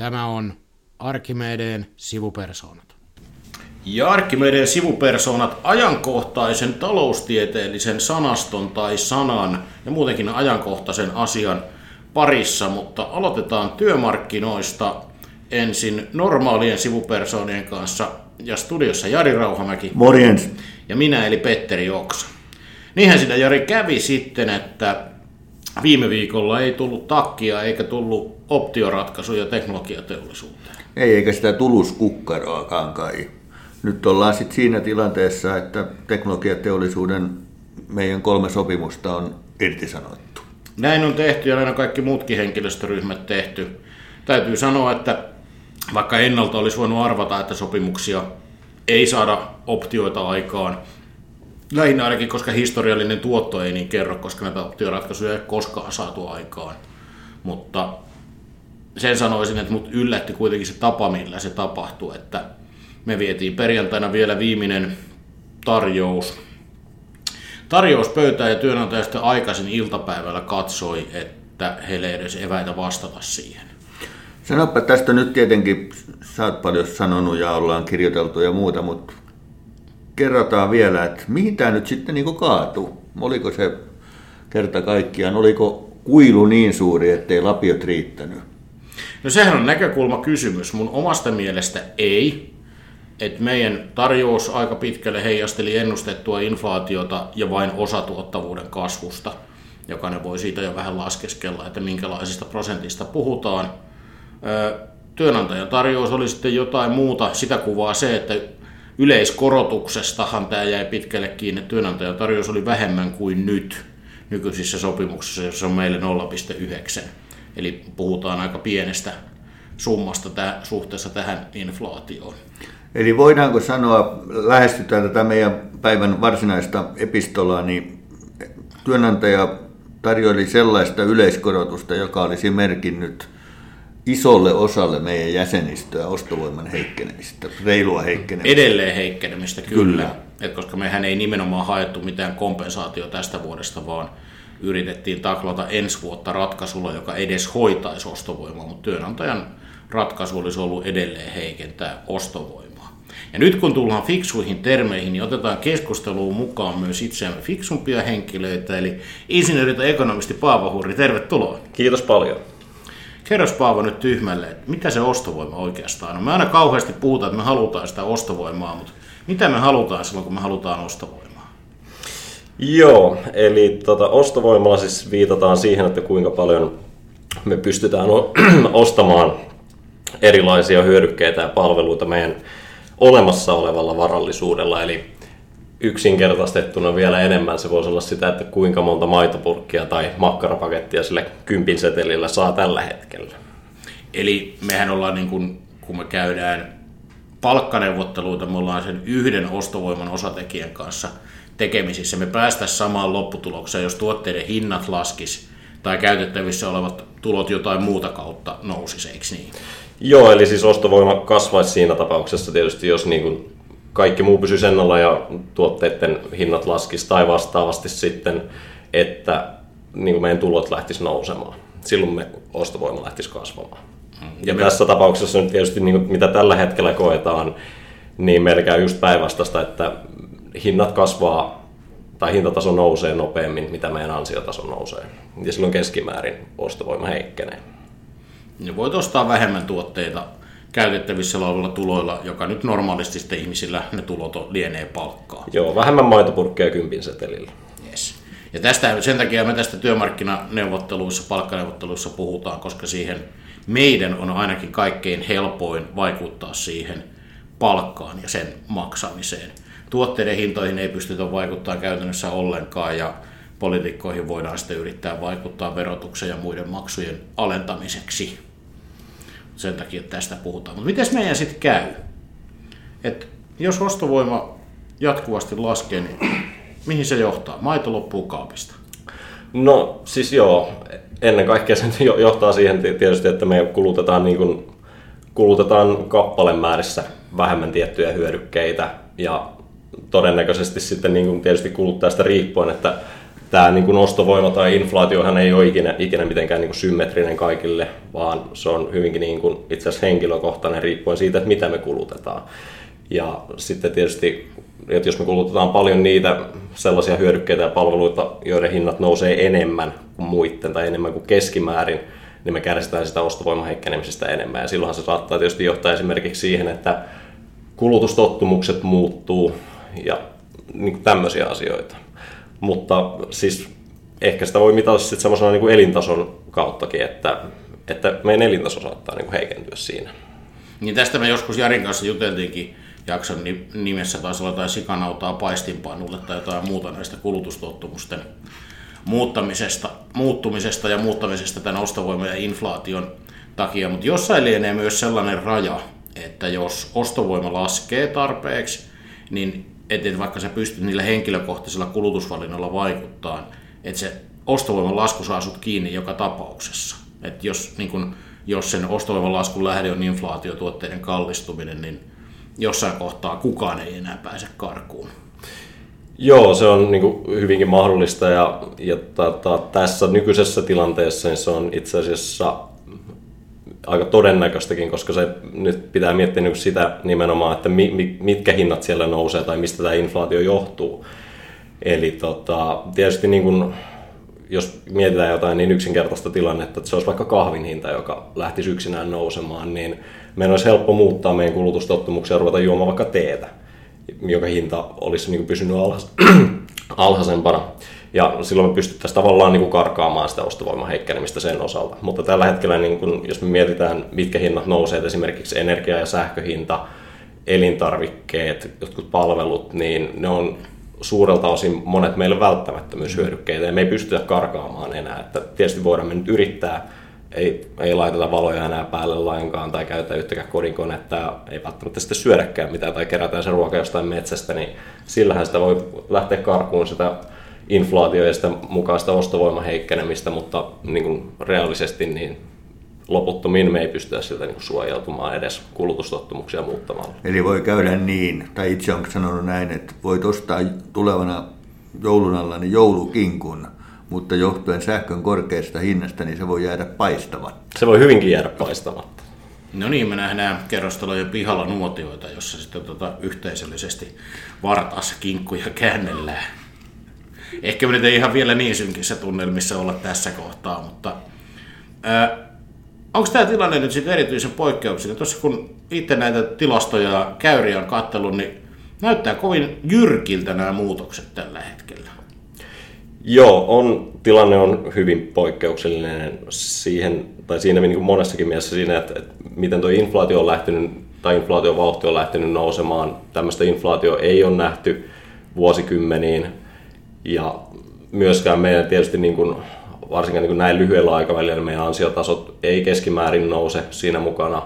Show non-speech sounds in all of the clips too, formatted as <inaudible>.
Tämä on Arkimedeen sivupersoonat. Ja Arkimedeen sivupersoonat ajankohtaisen taloustieteellisen sanaston tai sanan ja muutenkin ajankohtaisen asian parissa, mutta aloitetaan työmarkkinoista ensin normaalien sivupersoonien kanssa ja studiossa Jari Rauhamäki. Morjens. Ja minä eli Petteri Oksa. Niinhän sitä Jari kävi sitten, että viime viikolla ei tullut takkia eikä tullut optioratkaisuja teknologiateollisuuteen. Ei, eikä sitä tuluskukkaroakaan kai. Nyt ollaan sitten siinä tilanteessa, että teknologiateollisuuden meidän kolme sopimusta on irtisanottu. Näin on tehty ja näin on kaikki muutkin henkilöstöryhmät tehty. Täytyy sanoa, että vaikka ennalta olisi voinut arvata, että sopimuksia ei saada optioita aikaan, lähinnä ainakin, koska historiallinen tuotto ei niin kerro, koska näitä optioratkaisuja ei koskaan saatu aikaan. Mutta sen sanoisin, että mut yllätti kuitenkin se tapa, millä se tapahtui, että me vietiin perjantaina vielä viimeinen tarjous. Tarjous pöytään ja työnantaja sitten aikaisin iltapäivällä katsoi, että heille ei edes eväitä vastata siihen. Sanoppa tästä nyt tietenkin, sä oot paljon sanonut ja ollaan kirjoiteltu ja muuta, mutta kerrotaan vielä, että mihin tämä nyt sitten niin kaatuu? Oliko se kerta kaikkiaan, oliko kuilu niin suuri, ettei lapiot riittänyt? No sehän on näkökulmakysymys. Mun omasta mielestä ei. Et meidän tarjous aika pitkälle heijasteli ennustettua inflaatiota ja vain osa tuottavuuden kasvusta. Jokainen voi siitä jo vähän laskeskella, että minkälaisista prosentista puhutaan. Työnantajan tarjous oli sitten jotain muuta. Sitä kuvaa se, että yleiskorotuksestahan tämä jäi pitkälle kiinni. Työnantajan tarjous oli vähemmän kuin nyt nykyisissä sopimuksissa, jossa on meille 0,9. Eli puhutaan aika pienestä summasta tää, suhteessa tähän inflaatioon. Eli voidaanko sanoa, lähestytään tätä meidän päivän varsinaista epistolaa, niin työnantaja tarjoili sellaista yleiskorotusta, joka olisi merkinnyt isolle osalle meidän jäsenistöä ostovoiman heikkenemistä, reilua heikkenemistä. Edelleen heikkenemistä, kyllä. kyllä. Et koska mehän ei nimenomaan haettu mitään kompensaatio tästä vuodesta, vaan yritettiin taklata ensi vuotta ratkaisulla, joka edes hoitaisi ostovoimaa, mutta työnantajan ratkaisu olisi ollut edelleen heikentää ostovoimaa. Ja nyt kun tullaan fiksuihin termeihin, niin otetaan keskusteluun mukaan myös itseämme fiksumpia henkilöitä, eli insinööri tai ekonomisti Paavo Hurri, tervetuloa. Kiitos paljon. Kerros Paavo nyt tyhmälle, että mitä se ostovoima oikeastaan on? Me aina kauheasti puhutaan, että me halutaan sitä ostovoimaa, mutta mitä me halutaan silloin, kun me halutaan ostovoimaa? Joo, eli tota, ostovoimalla siis viitataan siihen, että kuinka paljon me pystytään <clears throat> ostamaan erilaisia hyödykkeitä ja palveluita meidän olemassa olevalla varallisuudella. Eli yksinkertaistettuna vielä enemmän se voisi olla sitä, että kuinka monta maitopurkkia tai makkarapakettia sille kympin setelillä saa tällä hetkellä. Eli mehän ollaan, niin kuin, kun me käydään palkkaneuvotteluita, me ollaan sen yhden ostovoiman osatekijän kanssa tekemisissä. Me päästäisiin samaan lopputulokseen, jos tuotteiden hinnat laskis tai käytettävissä olevat tulot jotain muuta kautta nousisi, eikö niin? Joo, eli siis ostovoima kasvaisi siinä tapauksessa tietysti, jos niin kuin kaikki muu pysyisi ennalla ja tuotteiden hinnat laskisi tai vastaavasti sitten, että niin kuin meidän tulot lähtisi nousemaan. Silloin me ostovoima lähtisi kasvamaan. Mm. Ja me... tässä tapauksessa nyt tietysti niin kuin, mitä tällä hetkellä koetaan, niin meillä käy just päinvastaista, että hinnat kasvaa tai hintataso nousee nopeammin, mitä meidän ansiotaso nousee. Ja silloin keskimäärin ostovoima heikkenee. Ja voit ostaa vähemmän tuotteita käytettävissä olevilla tuloilla, joka nyt normaalisti sitten ihmisillä ne tulot lienee palkkaa. Joo, vähemmän maitopurkkeja kympin setelillä. Yes. Ja tästä, sen takia me tästä työmarkkinaneuvotteluissa, palkkaneuvotteluissa puhutaan, koska siihen meidän on ainakin kaikkein helpoin vaikuttaa siihen palkkaan ja sen maksamiseen. Tuotteiden hintoihin ei pystytä vaikuttaa käytännössä ollenkaan ja poliitikkoihin voidaan sitten yrittää vaikuttaa verotuksen ja muiden maksujen alentamiseksi sen takia että tästä puhutaan. Mutta miten meidän sitten käy? Et jos ostovoima jatkuvasti laskee, niin mihin se johtaa? Maito loppuu kaapista. No siis joo, ennen kaikkea se johtaa siihen tietysti, että me kulutetaan, niin kuin, kulutetaan kappalemäärissä vähemmän tiettyjä hyödykkeitä ja todennäköisesti sitten niin kuin tietysti kuluttajasta riippuen, että tämä niin kuin ostovoima tai inflaatiohan ei ole ikinä, ikinä mitenkään niin kuin symmetrinen kaikille, vaan se on hyvinkin niin kuin itse asiassa henkilökohtainen riippuen siitä, että mitä me kulutetaan. Ja sitten tietysti, että jos me kulutetaan paljon niitä sellaisia hyödykkeitä ja palveluita, joiden hinnat nousee enemmän kuin muiden tai enemmän kuin keskimäärin, niin me kärsitään sitä ostovoiman heikkenemisestä enemmän. Ja silloinhan se saattaa tietysti johtaa esimerkiksi siihen, että kulutustottumukset muuttuu ja niin tämmöisiä asioita. Mutta siis ehkä sitä voi mitata sitten semmoisena niin kuin elintason kauttakin, että, että meidän elintaso saattaa niin kuin heikentyä siinä. Niin tästä me joskus Jarin kanssa juteltiinkin jakson nimessä, taisi olla jotain sikanautaa paistinpannulle tai jotain muuta näistä kulutustottumusten muuttamisesta, muuttumisesta ja muuttamisesta tämän ostovoiman ja inflaation takia, mutta jossain lienee myös sellainen raja, että jos ostovoima laskee tarpeeksi, niin että vaikka sä pystyt niillä henkilökohtaisilla kulutusvalinnoilla vaikuttaa, että se ostovoiman lasku saa sut kiinni joka tapauksessa. Että jos, niin kun, jos sen ostovoiman laskun lähde on inflaatiotuotteiden kallistuminen, niin jossain kohtaa kukaan ei enää pääse karkuun. Joo, se on niin kuin hyvinkin mahdollista ja, ja tata, tässä nykyisessä tilanteessa niin se on itse asiassa aika todennäköistäkin, koska se nyt pitää miettiä niin sitä nimenomaan, että mi, mi, mitkä hinnat siellä nousee tai mistä tämä inflaatio johtuu. Eli tota, tietysti niin kuin, jos mietitään jotain niin yksinkertaista tilannetta, että se olisi vaikka kahvin hinta, joka lähtisi yksinään nousemaan, niin meidän olisi helppo muuttaa meidän kulutustottumuksia ja ruveta juomaan vaikka teetä, joka hinta olisi niin pysynyt alhais, <clears throat> alhaisempana. Ja silloin me pystyttäisiin tavallaan niin kuin karkaamaan sitä ostovoiman heikkenemistä sen osalta. Mutta tällä hetkellä, niin kuin, jos me mietitään, mitkä hinnat nousee, esimerkiksi energia- ja sähköhinta, elintarvikkeet, jotkut palvelut, niin ne on suurelta osin monet meille välttämättömyyshyödykkeitä ja me ei pystytä karkaamaan enää. Että tietysti voidaan me nyt yrittää, ei, ei laiteta valoja enää päälle lainkaan tai käytä yhtäkään kodinkonetta ei välttämättä sitten syödäkään mitään tai kerätään se ruoka jostain metsästä, niin sillähän sitä voi lähteä karkuun sitä inflaatio ja sitä mukaista ostovoiman heikkenemistä, mutta niin kuin reaalisesti niin loputtomiin me ei pystytä siltä niin suojautumaan edes kulutustottumuksia muuttamalla. Eli voi käydä niin, tai itse olen sanonut näin, että voit ostaa tulevana joulun alla niin joulukinkun, mutta johtuen sähkön korkeasta hinnasta, niin se voi jäädä paistamatta. Se voi hyvinkin jäädä paistamatta. No niin, me nähdään kerrostalojen pihalla nuotioita, jossa sitten tota yhteisöllisesti vartaassa kinkkuja käännellään. Ehkä me nyt ei ihan vielä niin synkissä tunnelmissa olla tässä kohtaa, mutta onko tämä tilanne nyt sitten erityisen poikkeuksellinen? Tuossa kun itse näitä tilastoja ja käyriä on kattellut, niin näyttää kovin jyrkiltä nämä muutokset tällä hetkellä. Joo, on, tilanne on hyvin poikkeuksellinen siihen, tai siinä niin kuin monessakin mielessä siinä, että, että miten tuo inflaatio on lähtenyt, tai inflaatiovauhti on lähtenyt nousemaan. Tämmöistä inflaatio ei ole nähty vuosikymmeniin, ja myöskään meidän tietysti niin kuin, varsinkin niin kuin näin lyhyellä aikavälillä meidän ansiotasot ei keskimäärin nouse siinä mukana.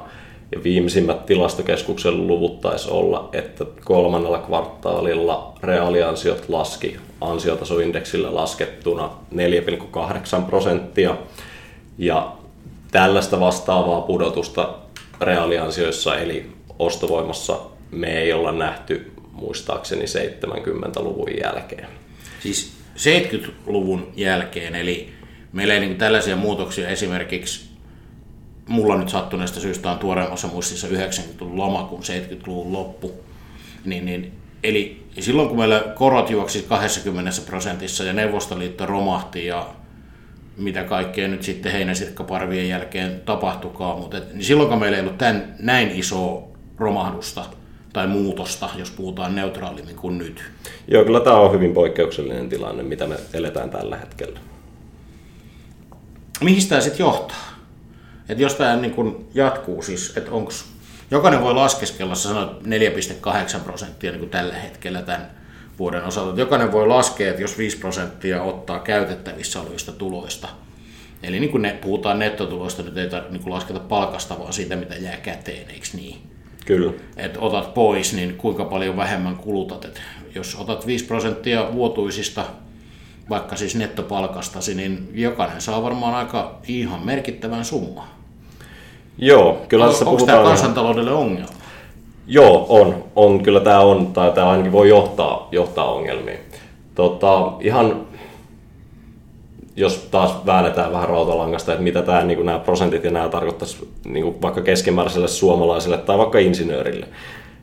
Ja viimeisimmät tilastokeskuksen luvut taisi olla, että kolmannella kvartaalilla reaaliansiot laski ansiotasoindeksillä laskettuna 4,8 prosenttia. Ja tällaista vastaavaa pudotusta reaaliansioissa eli ostovoimassa me ei olla nähty muistaakseni 70-luvun jälkeen. Siis 70-luvun jälkeen, eli meillä ei niin tällaisia muutoksia esimerkiksi mulla nyt sattuneesta syystä on tuoreemmassa muistissa 90-luvun lama kuin 70-luvun loppu. Niin, niin, eli silloin kun meillä korot juoksi 20 prosentissa ja Neuvostoliitto romahti ja mitä kaikkea nyt sitten heinäsirkkaparvien jälkeen tapahtukaan, mutta et, niin silloin kun meillä ei ollut tämän, näin iso romahdusta tai muutosta, jos puhutaan neutraalimmin kuin nyt. Joo, kyllä tämä on hyvin poikkeuksellinen tilanne, mitä me eletään tällä hetkellä. Mihin tämä sitten johtaa? Että jos tämä niin kun jatkuu siis, että onko jokainen voi laskeskella, sä sanoit 4,8 prosenttia niin kuin tällä hetkellä tämän vuoden osalta. Että jokainen voi laskea, että jos 5 prosenttia ottaa käytettävissä olevista tuloista, eli niin kuin ne, puhutaan nettotuloista, nyt ei tarvitse niin lasketa palkasta, vaan siitä, mitä jää käteen, eikö niin? Kyllä. Että otat pois, niin kuinka paljon vähemmän kulutat. Et jos otat 5 prosenttia vuotuisista vaikka siis nettopalkastasi, niin jokainen saa varmaan aika ihan merkittävän summan. Joo, kyllä tässä Onko tämä kansantaloudelle ongelma? Joo, on. on kyllä tämä on, tai tämä ainakin voi johtaa, johtaa ongelmiin. Tota, ihan jos taas väännetään vähän rautalangasta, että mitä tämä, niin nämä prosentit ja nämä tarkoittaisi niin vaikka keskimääräiselle suomalaiselle tai vaikka insinöörille,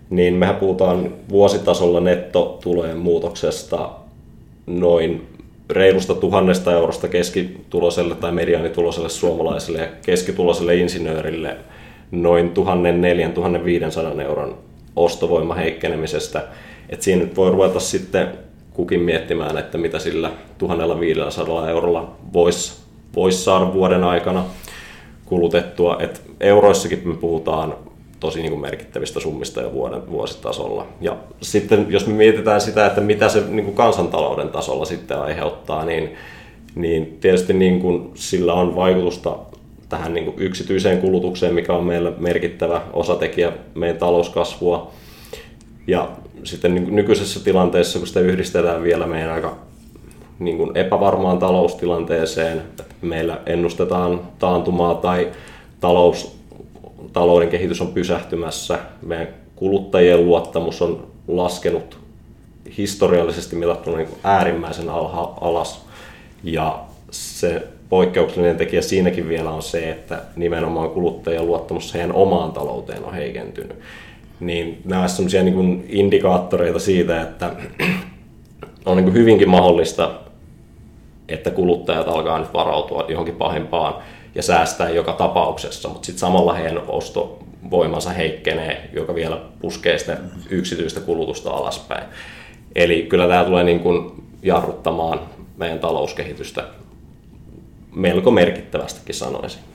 niin mehän puhutaan vuositasolla nettotulojen muutoksesta noin reilusta tuhannesta eurosta keskituloiselle tai mediaanituloiselle suomalaiselle ja keskituloiselle insinöörille noin 1400-1500 euron ostovoima heikkenemisestä. Et siinä nyt voi ruveta sitten kukin miettimään, että mitä sillä 1500 eurolla voisi vois saada vuoden aikana kulutettua. Et euroissakin me puhutaan tosi niin kuin merkittävistä summista jo vuoden, vuositasolla. Ja sitten jos me mietitään sitä, että mitä se niin kuin kansantalouden tasolla sitten aiheuttaa, niin, niin tietysti niin kuin sillä on vaikutusta tähän niin kuin yksityiseen kulutukseen, mikä on meillä merkittävä osatekijä meidän talouskasvua. Ja sitten nykyisessä tilanteessa, kun sitä yhdistetään vielä meidän aika niin kuin epävarmaan taloustilanteeseen, meillä ennustetaan taantumaa tai talous, talouden kehitys on pysähtymässä, meidän kuluttajien luottamus on laskenut historiallisesti mitattuna niin äärimmäisen alha, alas. Ja se poikkeuksellinen tekijä siinäkin vielä on se, että nimenomaan kuluttajien luottamus heidän omaan talouteen on heikentynyt niin nämä ovat sellaisia niin indikaattoreita siitä, että <clears throat> on niin hyvinkin mahdollista, että kuluttajat alkaa nyt varautua johonkin pahimpaan ja säästää joka tapauksessa, mutta sitten samalla heidän ostovoimansa heikkenee, joka vielä puskee sitä yksityistä kulutusta alaspäin. Eli kyllä tämä tulee niin kuin jarruttamaan meidän talouskehitystä melko merkittävästikin sanoisin.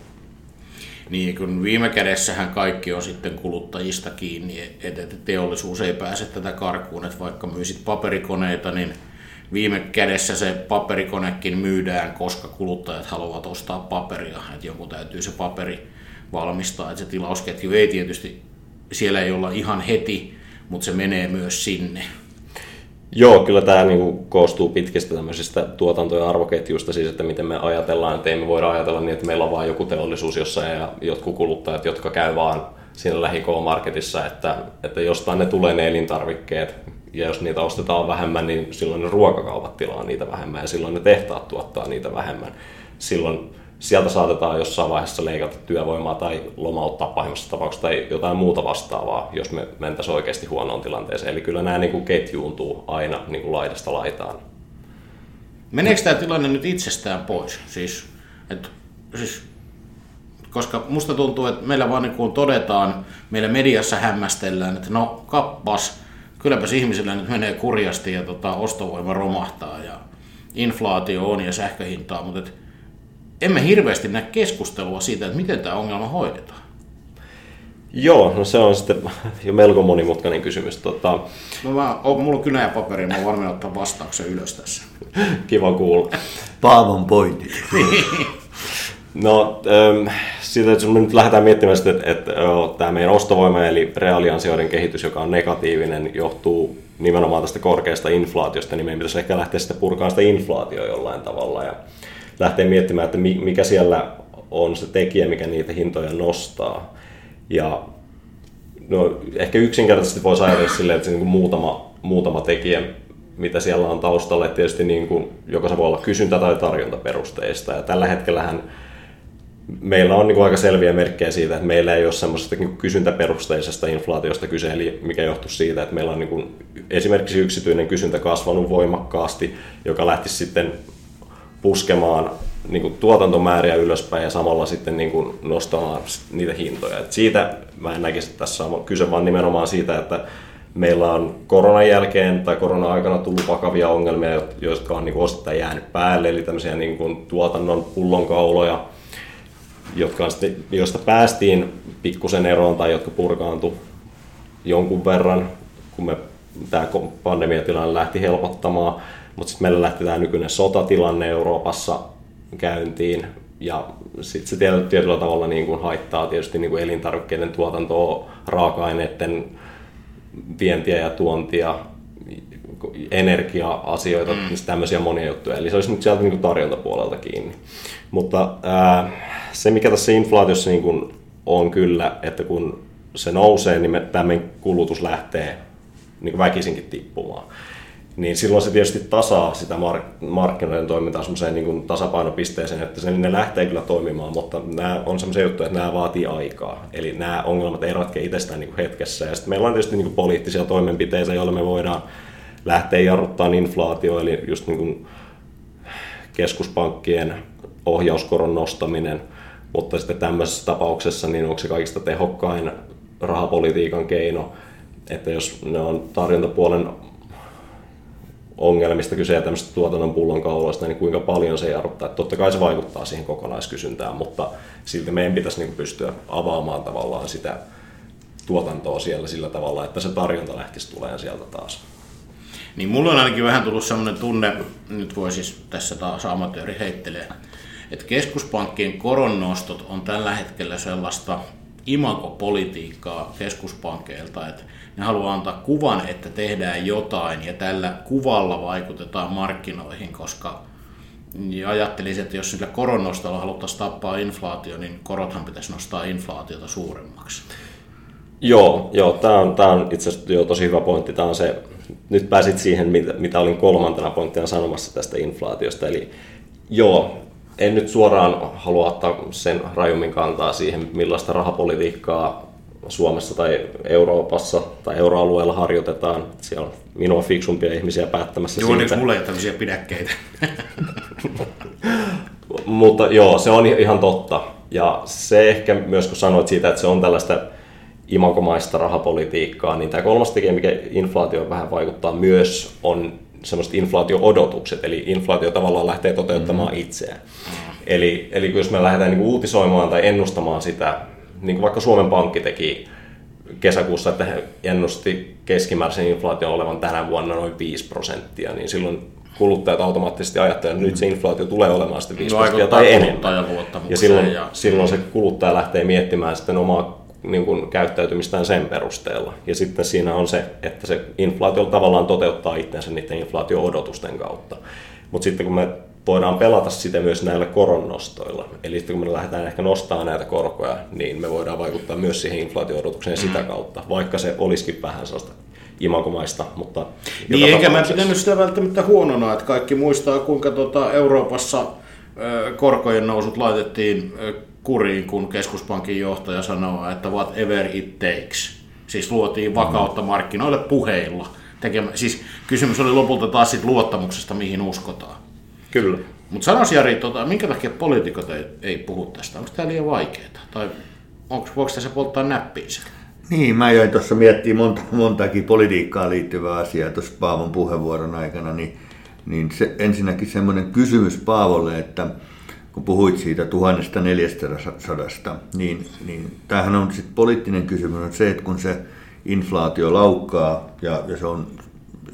Niin, kun viime kädessähän kaikki on sitten kuluttajista kiinni, että teollisuus ei pääse tätä karkuun, että vaikka myisit paperikoneita, niin viime kädessä se paperikonekin myydään, koska kuluttajat haluavat ostaa paperia, että joku täytyy se paperi valmistaa, että se tilausketju ei tietysti, siellä ei olla ihan heti, mutta se menee myös sinne. Joo, kyllä tämä niin koostuu pitkistä tämmöisistä tuotanto- ja arvoketjuista, siis että miten me ajatellaan, että ei me voida ajatella niin, että meillä on vain joku teollisuus jossain ja jotkut kuluttajat, jotka käy vaan siinä lähikoon-marketissa, että, että jostain ne tulee ne elintarvikkeet, ja jos niitä ostetaan vähemmän, niin silloin ne ruokakaupat tilaa niitä vähemmän, ja silloin ne tehtaat tuottaa niitä vähemmän. Silloin sieltä saatetaan jossain vaiheessa leikata työvoimaa tai lomauttaa pahimmassa tapauksessa tai jotain muuta vastaavaa, jos me mentäisiin oikeasti huonoon tilanteeseen. Eli kyllä nämä niin kuin ketjuuntuu aina niin kuin laidasta laitaan. Meneekö tämä tilanne nyt itsestään pois? Siis, et, siis, koska musta tuntuu, että meillä vaan niin todetaan, meillä mediassa hämmästellään, että no kappas, kylläpäs ihmisillä nyt menee kurjasti ja tota, ostovoima romahtaa ja inflaatio on ja sähköhintaa, mutta et, emme hirveästi näe keskustelua siitä, että miten tämä ongelma hoidetaan. Joo, no se on sitten jo melko monimutkainen kysymys. Tota... No mä, on, mulla on kynä ja paperi, mä voin ottaa vastauksen ylös tässä. Kiva kuulla. Paavon pointti. <laughs> no, ähm, siitä, että me nyt lähdetään miettimään sitä, että, että tämä meidän ostovoima eli reaaliansioiden kehitys, joka on negatiivinen, johtuu nimenomaan tästä korkeasta inflaatiosta, niin meidän pitäisi ehkä lähteä sitten purkaan sitä inflaatioa jollain tavalla. Ja lähteä miettimään, että mikä siellä on se tekijä, mikä niitä hintoja nostaa. Ja no, ehkä yksinkertaisesti voisi ajatella silleen, että se niin muutama, muutama tekijä, mitä siellä on taustalla, tietysti niin kuin, joko se voi olla kysyntä- tai tarjontaperusteista. Ja tällä hetkellähän meillä on niin kuin aika selviä merkkejä siitä, että meillä ei ole semmoisesta niin kysyntäperusteisesta inflaatiosta kyse, eli mikä johtuu siitä, että meillä on niin kuin esimerkiksi yksityinen kysyntä kasvanut voimakkaasti, joka lähti sitten puskemaan niin kuin tuotantomääriä ylöspäin ja samalla sitten niin kuin nostamaan niitä hintoja. Et siitä mä en näkisi, että tässä on kyse vaan nimenomaan siitä, että meillä on koronan jälkeen tai korona-aikana tullut vakavia ongelmia, jotka on niin kuin osittain jäänyt päälle, eli tämmöisiä niin kuin tuotannon pullonkauloja, jotka on sitten, joista päästiin pikkusen eroon tai jotka purkaantu jonkun verran, kun me tämä pandemiatilanne lähti helpottamaan. Mutta sitten meillä lähti tämä nykyinen sotatilanne Euroopassa käyntiin, ja sitten se tietyllä tavalla niin kuin haittaa tietysti niin kuin elintarvikkeiden tuotantoa, raaka-aineiden vientiä ja tuontia, energia-asioita, mm. Siis tämmöisiä monia juttuja. Eli se olisi nyt sieltä niin kuin tarjontapuolelta kiinni. Mutta ää, se, mikä tässä inflaatiossa niin kuin on kyllä, että kun se nousee, niin me, tämä kulutus lähtee niin kuin väkisinkin tippumaan. Niin silloin se tietysti tasaa sitä mark- markkinoiden toimintaa semmoiseen niin kuin tasapainopisteeseen, että se, ne lähtee kyllä toimimaan, mutta nämä on semmoisia juttuja, että nämä vaatii aikaa. Eli nämä ongelmat ei ratkea itsestään niin kuin hetkessä. Ja sitten meillä on tietysti niin kuin poliittisia toimenpiteitä, joilla me voidaan lähteä jarruttamaan inflaatio, eli just niin kuin keskuspankkien ohjauskoron nostaminen, mutta sitten tämmöisessä tapauksessa niin onko se kaikista tehokkain rahapolitiikan keino, että jos ne on tarjontapuolen ongelmista kyse ja tämmöistä tuotannon pullonkauloista, niin kuinka paljon se jarruttaa. Totta kai se vaikuttaa siihen kokonaiskysyntään, mutta silti meidän pitäisi niin pystyä avaamaan tavallaan sitä tuotantoa siellä sillä tavalla, että se tarjonta lähtisi tulemaan sieltä taas. Niin mulla on ainakin vähän tullut sellainen tunne, nyt voi siis tässä taas amatööri heittelee, että keskuspankkien koronnostot on tällä hetkellä sellaista imagopolitiikkaa keskuspankkeilta, että ne haluaa antaa kuvan, että tehdään jotain ja tällä kuvalla vaikutetaan markkinoihin, koska ajattelisin, että jos sillä koronnostolla haluttaisiin tappaa inflaatio, niin korothan pitäisi nostaa inflaatiota suuremmaksi. Joo, joo tämä on, on itse asiassa jo tosi hyvä pointti. Tämä on se, nyt pääsit siihen, mitä, mitä olin kolmantena pointtina sanomassa tästä inflaatiosta. Eli joo, en nyt suoraan halua ottaa sen rajummin kantaa siihen, millaista rahapolitiikkaa Suomessa tai Euroopassa tai euroalueella harjoitetaan. Siellä on minua fiksumpia ihmisiä päättämässä Joo, siitä. mulla ei ole tämmöisiä pidäkkeitä. <laughs> Mutta joo, se on ihan totta. Ja se ehkä myös, kun sanoit siitä, että se on tällaista imakomaista rahapolitiikkaa, niin tämä kolmas tekijä, mikä inflaatio vähän vaikuttaa myös, on semmoiset inflaatio-odotukset, eli inflaatio tavallaan lähtee toteuttamaan mm. itseään. Eli, eli jos me lähdetään niin uutisoimaan tai ennustamaan sitä, niin kuin vaikka Suomen Pankki teki kesäkuussa, että he ennusti keskimääräisen inflaation olevan tänä vuonna noin 5 prosenttia, niin silloin kuluttajat automaattisesti ajattelevat, että nyt se inflaatio tulee olemaan sitten 5 no, prosenttia tai enemmän. Ja silloin, ja... silloin se kuluttaja lähtee miettimään sitten omaa niin kuin käyttäytymistään sen perusteella. Ja sitten siinä on se, että se inflaatio tavallaan toteuttaa itsensä niiden inflaatio-odotusten kautta. Mutta sitten kun me voidaan pelata sitä myös näillä koronnostoilla. Eli sitten kun me lähdetään ehkä nostamaan näitä korkoja, niin me voidaan vaikuttaa myös siihen inflaatio-odotukseen sitä mm. kautta, vaikka se olisikin vähän sellaista imakomaista, mutta... Niin, eikä mä pitänyt sitä välttämättä huonona, että kaikki muistaa, kuinka tuota Euroopassa korkojen nousut laitettiin kuriin, kun keskuspankin johtaja sanoo, että whatever it takes. Siis luotiin vakautta markkinoille puheilla. Tekemä, siis kysymys oli lopulta taas sit luottamuksesta, mihin uskotaan. Kyllä. Mutta sanois Jari, tota, minkä takia poliitikot ei, ei puhu tästä? Onko tämä liian vaikeaa? Tai onko, voiko tässä polttaa näppiinsä? Niin, mä jäin tuossa miettimään monta, montakin politiikkaan liittyvää asiaa tuossa Paavon puheenvuoron aikana, niin, niin se, ensinnäkin semmoinen kysymys Paavolle, että kun puhuit siitä 1400, niin, niin tämähän on sitten poliittinen kysymys on se, että kun se inflaatio laukkaa ja, ja, se on,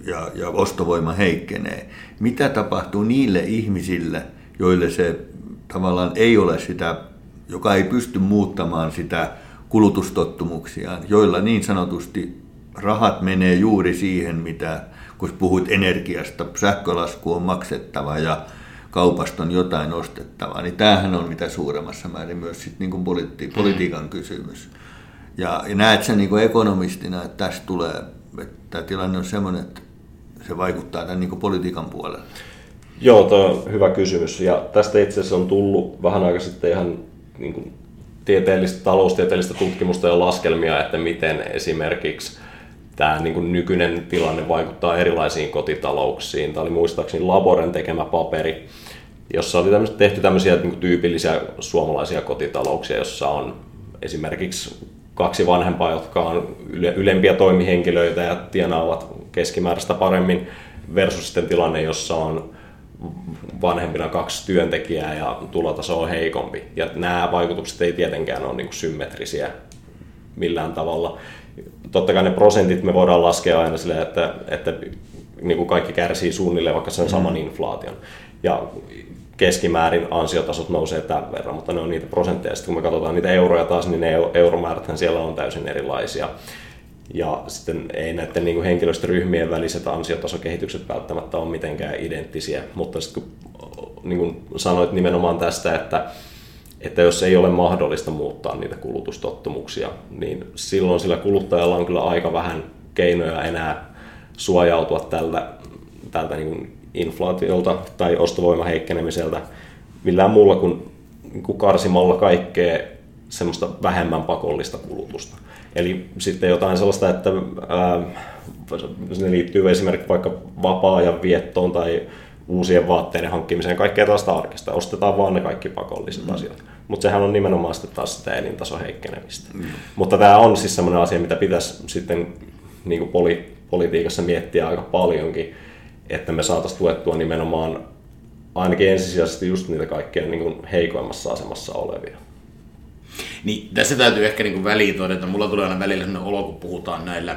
ja, ja ostovoima heikkenee, mitä tapahtuu niille ihmisille, joille se tavallaan ei ole sitä, joka ei pysty muuttamaan sitä kulutustottumuksiaan, joilla niin sanotusti rahat menee juuri siihen, mitä, kun puhuit energiasta, sähkölasku on maksettava ja kaupasta on jotain ostettavaa, niin tämähän on mitä suuremmassa määrin myös sit niin kuin politi- mm. politiikan kysymys. Ja, ja näet sen niin kuin ekonomistina, että tästä tulee, että tämä tilanne on sellainen, että se vaikuttaa tämän niin politiikan puolelle. Joo, tuo on hyvä kysymys. Ja tästä itse asiassa on tullut vähän aika sitten ihan niin kuin tieteellistä, taloustieteellistä tutkimusta ja laskelmia, että miten esimerkiksi tämä niin kuin nykyinen tilanne vaikuttaa erilaisiin kotitalouksiin. Tämä oli muistaakseni Laboren tekemä paperi, jossa oli tämmöistä, tehty tämmöisiä niin kuin tyypillisiä suomalaisia kotitalouksia, jossa on esimerkiksi kaksi vanhempaa, jotka on yle, ylempiä toimihenkilöitä ja tienaavat keskimääräistä paremmin, versus sitten tilanne, jossa on vanhempina kaksi työntekijää ja tulotaso on heikompi. Ja nämä vaikutukset ei tietenkään ole niin kuin symmetrisiä millään tavalla totta kai ne prosentit me voidaan laskea aina silleen, että, että niin kuin kaikki kärsii suunnilleen vaikka sen saman mm. inflaation. Ja keskimäärin ansiotasot nousee tämän verran, mutta ne on niitä prosentteja. Sitten kun me katsotaan niitä euroja taas, niin ne euromääräthän siellä on täysin erilaisia. Ja sitten ei näiden niin kuin henkilöstöryhmien väliset ansiotasokehitykset välttämättä ole mitenkään identtisiä, mutta sitten kun niin kuin sanoit nimenomaan tästä, että että jos ei ole mahdollista muuttaa niitä kulutustottumuksia, niin silloin sillä kuluttajalla on kyllä aika vähän keinoja enää suojautua tältä tältä niin inflaatiolta tai ostovoiman heikkenemiseltä millään muulla kuin, niin kuin karsimalla kaikkea semmoista vähemmän pakollista kulutusta. Eli sitten jotain sellaista, että ää, ne liittyy esimerkiksi vaikka vapaa-ajan viettoon tai uusien vaatteiden hankkimiseen, kaikkea tällaista arkista. Ostetaan vaan ne kaikki pakolliset mm. asiat. Mutta sehän on nimenomaan sitten taas sitä elintason heikkenemistä. Mm. Mutta tämä on siis sellainen asia, mitä pitäisi sitten niin kuin poli- politiikassa miettiä aika paljonkin, että me saataisiin tuettua nimenomaan ainakin ensisijaisesti just niitä kaikkein niin kuin heikoimmassa asemassa olevia. Niin, tässä täytyy ehkä niin väliin todeta, mulla tulee aina välillä sellainen olo, kun puhutaan näillä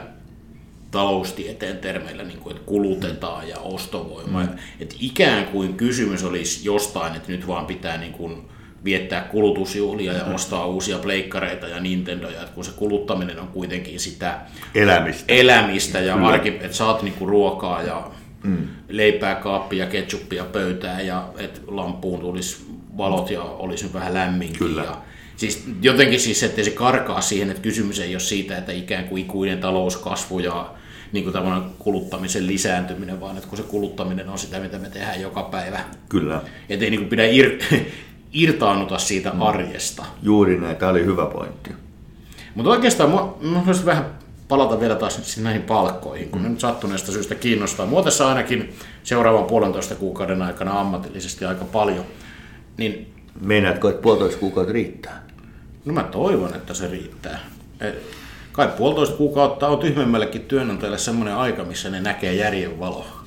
taloustieteen termeillä, niin kuin, että kulutetaan ja ostovoima. Mm. Että ikään kuin kysymys olisi jostain, että nyt vaan pitää niin kuin viettää kulutusjuhlia ja mm. ostaa uusia pleikkareita ja Nintendoja, että kun se kuluttaminen on kuitenkin sitä elämistä, elämistä ja arki, että saat niinku ruokaa ja mm. leipää, kaappia, ketsuppia pöytään ja että lampuun tulisi valot ja olisi vähän lämminkin. Kyllä. Ja, siis jotenkin siis, että se karkaa siihen, että kysymys ei ole siitä, että ikään kuin ikuinen talouskasvu ja niin kuin kuluttamisen lisääntyminen, vaan että kun se kuluttaminen on sitä, mitä me tehdään joka päivä. Kyllä. Että ei niin kuin pidä ir- <laughs> irtaannuta siitä mm. arjesta. Juuri näin, tämä oli hyvä pointti. Mutta oikeastaan mua, mua vähän palata vielä taas näihin palkkoihin, kun mm. ne nyt sattuneesta syystä kiinnostaa. Mua tässä ainakin seuraavan puolentoista kuukauden aikana ammatillisesti aika paljon. Niin, Meinaatko, että puolitoista kuukautta riittää? No mä toivon, että se riittää. Kai puolitoista kuukautta on tyhmemmällekin työnantajalle semmoinen aika, missä ne näkee järjen valoa.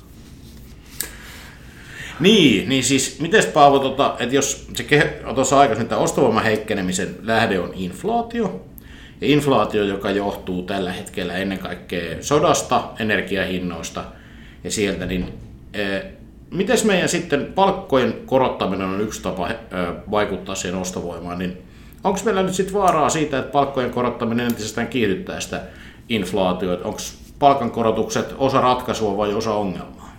Niin, niin siis, miten Paavo, tota, että jos se tuossa aikaisemmin, että ostovoiman heikkenemisen lähde on inflaatio, ja inflaatio, joka johtuu tällä hetkellä ennen kaikkea sodasta, energiahinnoista ja sieltä, niin e, miten meidän sitten palkkojen korottaminen on yksi tapa e, vaikuttaa siihen ostovoimaan, niin onko meillä nyt sitten vaaraa siitä, että palkkojen korottaminen entisestään kiihdyttää sitä inflaatiota? Onko palkankorotukset osa ratkaisua vai osa ongelmaa?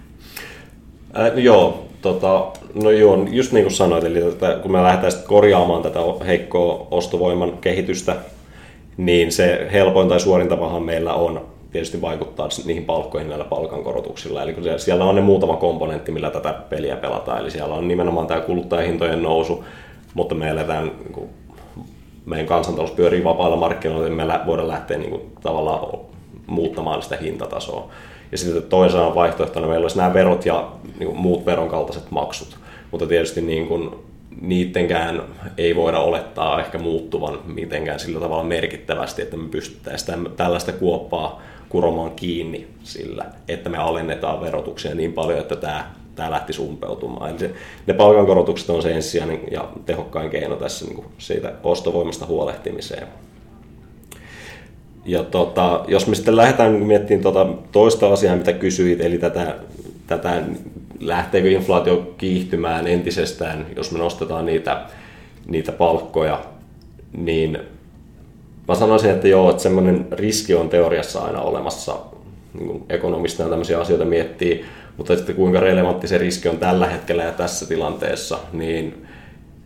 Äh, joo, tota, no joo, just niin kuin sanoit, eli että kun me lähdetään korjaamaan tätä heikkoa ostovoiman kehitystä, niin se helpoin tai suorin tapahan meillä on tietysti vaikuttaa niihin palkkoihin näillä palkankorotuksilla. Eli siellä on ne muutama komponentti, millä tätä peliä pelataan. Eli siellä on nimenomaan tämä kuluttajahintojen nousu, mutta me eletään, niin kuin, meidän kansantalous pyörii vapailla markkinoilla, niin me voidaan lähteä niin kuin, tavallaan muuttamaan sitä hintatasoa. Ja sitten toisena vaihtoehtona meillä olisi nämä verot ja niin kuin, muut veron kaltaiset maksut. Mutta tietysti niin kuin, niittenkään ei voida olettaa ehkä muuttuvan mitenkään sillä tavalla merkittävästi, että me pystyttäisiin tällaista kuoppaa kuromaan kiinni sillä, että me alennetaan verotuksia niin paljon, että tämä, tämä lähtisi umpeutumaan. Eli se, ne palkankorotukset on se ensisijainen ja tehokkain keino tässä niin kuin siitä ostovoimasta huolehtimiseen. Ja tota, jos me sitten lähdetään miettimään tota toista asiaa, mitä kysyit, eli tätä, tätä lähteekö inflaatio kiihtymään entisestään, jos me nostetaan niitä, niitä palkkoja, niin mä sanoisin, että joo, että semmoinen riski on teoriassa aina olemassa, niin kuin ekonomistina tämmöisiä asioita miettii, mutta sitten kuinka relevantti se riski on tällä hetkellä ja tässä tilanteessa, niin,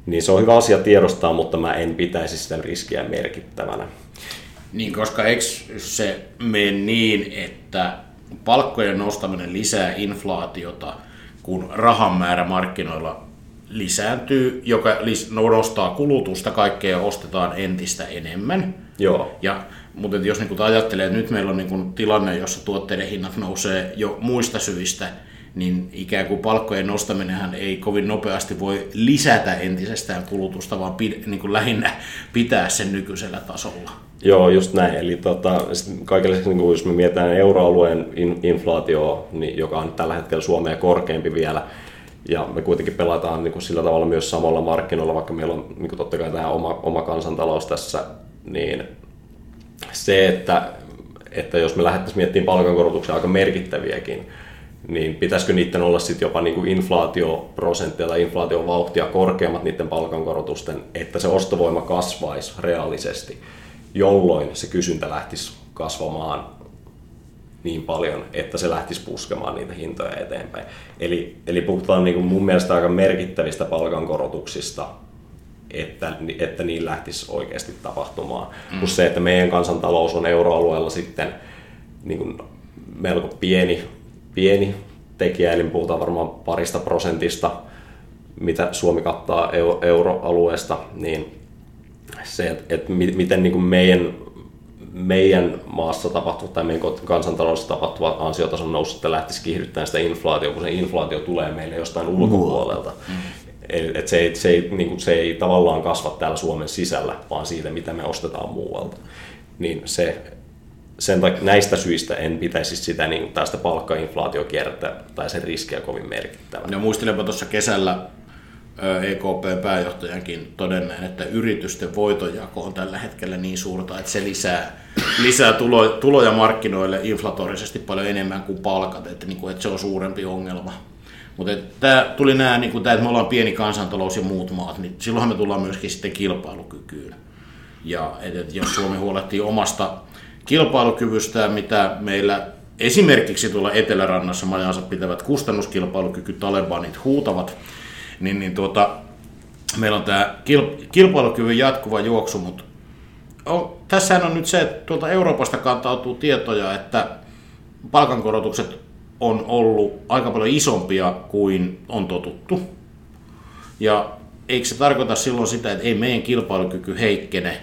niin se on hyvä asia tiedostaa, mutta mä en pitäisi sitä riskiä merkittävänä. Niin, koska eikö se mene niin, että palkkojen nostaminen lisää inflaatiota – kun rahan määrä markkinoilla lisääntyy, joka nostaa kulutusta, kaikkea ostetaan entistä enemmän. Joo. Ja, mutta jos niin ajattelee, että nyt meillä on niin tilanne, jossa tuotteiden hinnat nousee jo muista syistä, niin ikään kuin palkkojen nostaminenhan ei kovin nopeasti voi lisätä entisestään kulutusta, vaan pid, niin kuin lähinnä pitää sen nykyisellä tasolla. Joo, just näin. Eli tota, kaikille, niin kuin jos me mietitään euroalueen in, inflaatio, niin, joka on tällä hetkellä Suomea korkeampi vielä, ja me kuitenkin pelataan niin kuin sillä tavalla myös samalla markkinoilla, vaikka meillä on niin kuin totta kai tämä oma, oma kansantalous tässä, niin se, että, että jos me lähdettäisiin miettimään palkankorotuksia aika merkittäviäkin, niin pitäisikö niiden olla sitten jopa niin kuin inflaatioprosenttia tai inflaatiovauhtia korkeammat niiden palkankorotusten, että se ostovoima kasvaisi reaalisesti jolloin se kysyntä lähtisi kasvamaan niin paljon, että se lähtisi puskemaan niitä hintoja eteenpäin. Eli, eli puhutaan niin kuin mun mielestä aika merkittävistä palkankorotuksista, että, että niin lähtisi oikeasti tapahtumaan. Mm. Plus se, että meidän kansantalous on euroalueella sitten niin kuin melko pieni, pieni tekijä, eli puhutaan varmaan parista prosentista, mitä Suomi kattaa euroalueesta, niin se, että, että miten niin kuin meidän, meidän maassa tapahtuvat tai meidän kansantaloudessa tapahtuvat ansiotason nousut lähtisi kiihdyttämään sitä inflaatiota, kun se inflaatio tulee meille jostain ulkopuolelta. Mm. Et se, ei, se, niin kuin, se ei tavallaan kasva täällä Suomen sisällä, vaan siitä, mitä me ostetaan muualta. Niin se, sen takia, näistä syistä en pitäisi sitä niin, tästä palkkainflaatiokierrettä tai sen riskiä kovin merkittävänä. No muistelenpa tuossa kesällä EKP-pääjohtajankin todenneen, että yritysten voitonjako on tällä hetkellä niin suurta, että se lisää, lisää tulo, tuloja markkinoille inflatorisesti paljon enemmän kuin palkat, että, niin kuin, että se on suurempi ongelma. Mutta tämä tuli nämä, niin että me ollaan pieni kansantalous ja muut maat, niin silloinhan me tullaan myöskin sitten kilpailukykyyn. Ja että, että jos Suomi huolehtii omasta kilpailukyvystään, mitä meillä esimerkiksi tuolla Etelärannassa majansa pitävät kustannuskilpailukyky Talebanit huutavat, niin, niin tuota, meillä on tämä kilpailukyvyn jatkuva juoksu, mutta on, tässähän on nyt se, että tuolta Euroopasta kantautuu tietoja, että palkankorotukset on ollut aika paljon isompia kuin on totuttu. Ja eikö se tarkoita silloin sitä, että ei meidän kilpailukyky heikkene,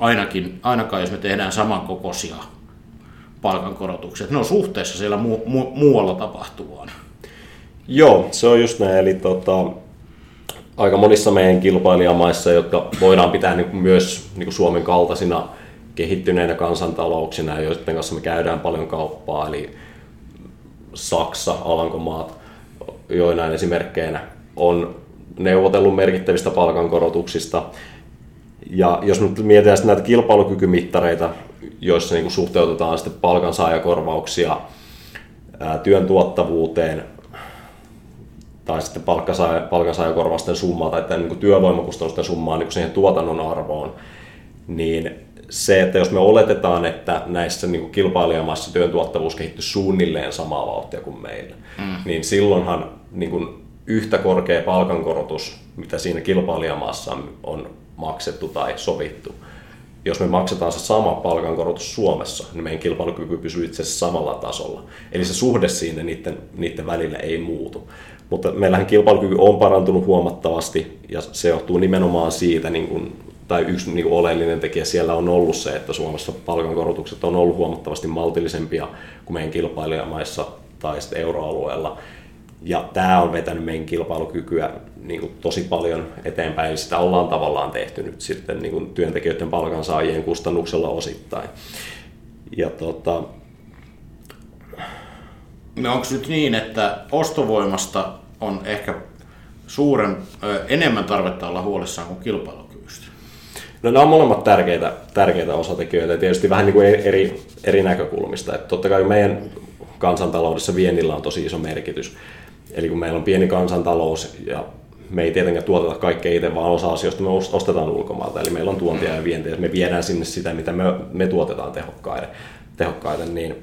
ainakin, ainakaan jos me tehdään samankokoisia palkankorotuksia. Ne on suhteessa siellä mu- mu- muualla tapahtuvaan. Joo, se on just näin. Eli tota, aika monissa meidän kilpailijamaissa, jotka voidaan pitää niin kuin myös niin kuin Suomen kaltaisina kehittyneinä kansantalouksina, joiden kanssa me käydään paljon kauppaa, eli Saksa, Alankomaat, joinain esimerkkeinä, on neuvotellut merkittävistä palkankorotuksista. Ja jos nyt mietitään näitä kilpailukykymittareita, joissa niin suhteutetaan sitten palkansaajakorvauksia työn tuottavuuteen, tai sitten palkkasaaja, palkansaajakorvausten summaa tai niin työvoimakustannusten summaa niin siihen tuotannon arvoon, niin se, että jos me oletetaan, että näissä niin kuin kilpailijamaissa työn tuottavuus kehittyy suunnilleen samaa vauhtia kuin meillä, mm. niin silloinhan niin kuin yhtä korkea palkankorotus, mitä siinä kilpailijamaassa on maksettu tai sovittu, jos me maksetaan se sama palkankorotus Suomessa, niin meidän kilpailukyky pysyy itse asiassa samalla tasolla. Eli se suhde siinä niiden, niiden välillä ei muutu. Mutta meillähän kilpailukyky on parantunut huomattavasti ja se johtuu nimenomaan siitä, niin kuin, tai yksi niin kuin oleellinen tekijä siellä on ollut se, että Suomessa palkankorotukset on ollut huomattavasti maltillisempia kuin meidän kilpailijamaissa tai sitten euroalueella. Ja tämä on vetänyt meidän kilpailukykyä niin kuin tosi paljon eteenpäin, eli sitä ollaan tavallaan tehty nyt sitten niin kuin työntekijöiden palkansaajien kustannuksella osittain. Ja tota... no onko nyt niin, että ostovoimasta on ehkä suuren, enemmän tarvetta olla huolissaan kuin kilpailukyvystä? No nämä on molemmat tärkeitä, tärkeitä osatekijöitä ja tietysti vähän niin kuin eri, eri näkökulmista. Että totta kai meidän kansantaloudessa viennillä on tosi iso merkitys. Eli kun meillä on pieni kansantalous ja me ei tietenkään tuoteta kaikkea itse, vaan osa asioista me ostetaan ulkomailta. Eli meillä on tuontia ja vientiä, me viedään sinne sitä, mitä me, me tuotetaan tehokkaiden, tehokkaiden niin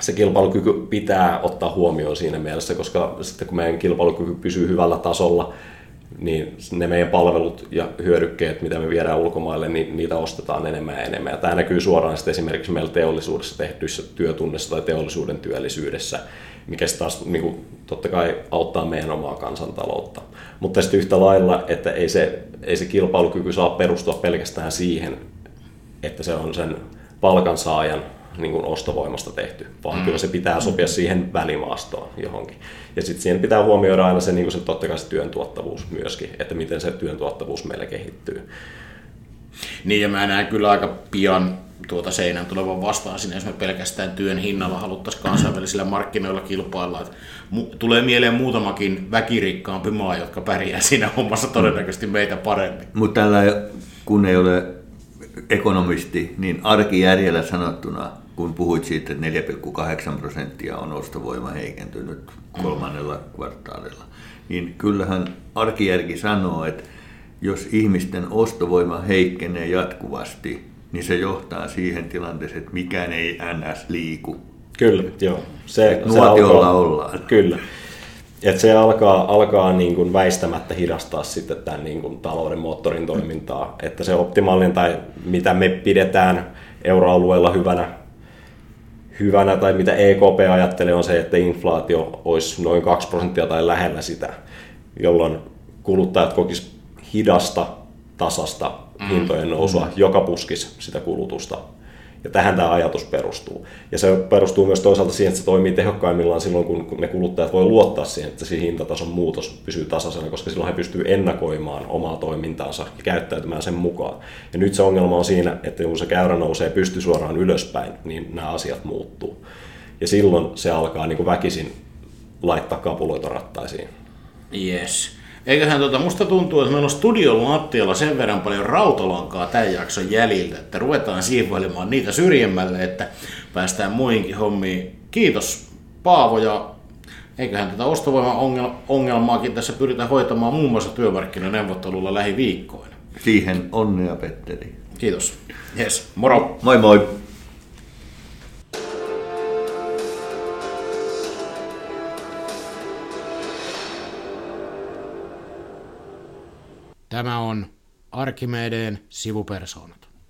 se kilpailukyky pitää ottaa huomioon siinä mielessä, koska sitten kun meidän kilpailukyky pysyy hyvällä tasolla, niin ne meidän palvelut ja hyödykkeet, mitä me viedään ulkomaille, niin niitä ostetaan enemmän ja enemmän. Ja tämä näkyy suoraan sitten esimerkiksi meillä teollisuudessa tehtyissä työtunnissa tai teollisuuden työllisyydessä, mikä taas niin kuin, totta kai auttaa meidän omaa kansantaloutta. Mutta sitten yhtä lailla, että ei se, ei se kilpailukyky saa perustua pelkästään siihen, että se on sen palkansaajan niin kuin ostovoimasta tehty, vaan mm. kyllä se pitää sopia siihen välimaastoon johonkin. Ja sitten siihen pitää huomioida aina se, niin kuin se totta kai se työn tuottavuus myöskin, että miten se työn tuottavuus meillä kehittyy. Niin ja mä näen kyllä aika pian tuota seinän tulevan vastaan sinne, jos me pelkästään työn hinnalla haluttaisiin kansainvälisillä markkinoilla kilpailla. Et mu- tulee mieleen muutamakin väkirikkaampi maa, jotka pärjää siinä hommassa todennäköisesti meitä paremmin. Mutta tällä kun ei ole ekonomisti, niin arkijärjellä sanottuna kun puhuit siitä, että 4,8 prosenttia on ostovoima heikentynyt kolmannella kvartaalilla, niin kyllähän arkijärki sanoo, että jos ihmisten ostovoima heikkenee jatkuvasti, niin se johtaa siihen tilanteeseen, että mikään ei ns. liiku. Kyllä, joo. Se, se alkaa, ollaan. Kyllä. Et se alkaa, alkaa niin kuin väistämättä hidastaa sitten tämän niin kuin talouden moottorin toimintaa. Että se optimaalinen tai mitä me pidetään euroalueella hyvänä hyvänä tai mitä EKP ajattelee on se, että inflaatio olisi noin 2 prosenttia tai lähellä sitä, jolloin kuluttajat kokis hidasta, tasasta hintojen nousua, mm. joka puskisi sitä kulutusta ja tähän tämä ajatus perustuu. Ja se perustuu myös toisaalta siihen, että se toimii tehokkaimmillaan silloin, kun ne kuluttajat voi luottaa siihen, että se hintatason muutos pysyy tasaisena, koska silloin he pystyvät ennakoimaan omaa toimintaansa ja käyttäytymään sen mukaan. Ja nyt se ongelma on siinä, että kun se käyrä nousee pysty suoraan ylöspäin, niin nämä asiat muuttuu. Ja silloin se alkaa niin kuin väkisin laittaa kapuloita rattaisiin. Yes. Eiköhän tota, musta tuntuu, että meillä on studion lattialla sen verran paljon rautalankaa tämän jakson jäljiltä, että ruvetaan siivoilemaan niitä syrjemmälle, että päästään muihinkin hommiin. Kiitos Paavo ja eiköhän tätä ostovoiman ongelmaakin tässä pyritä hoitamaan muun muassa työmarkkinaneuvottelulla lähiviikkoina. Siihen onnea Petteri. Kiitos. Yes. Moro. Moi moi. Tämä on Arkimedeen sivupersoonat.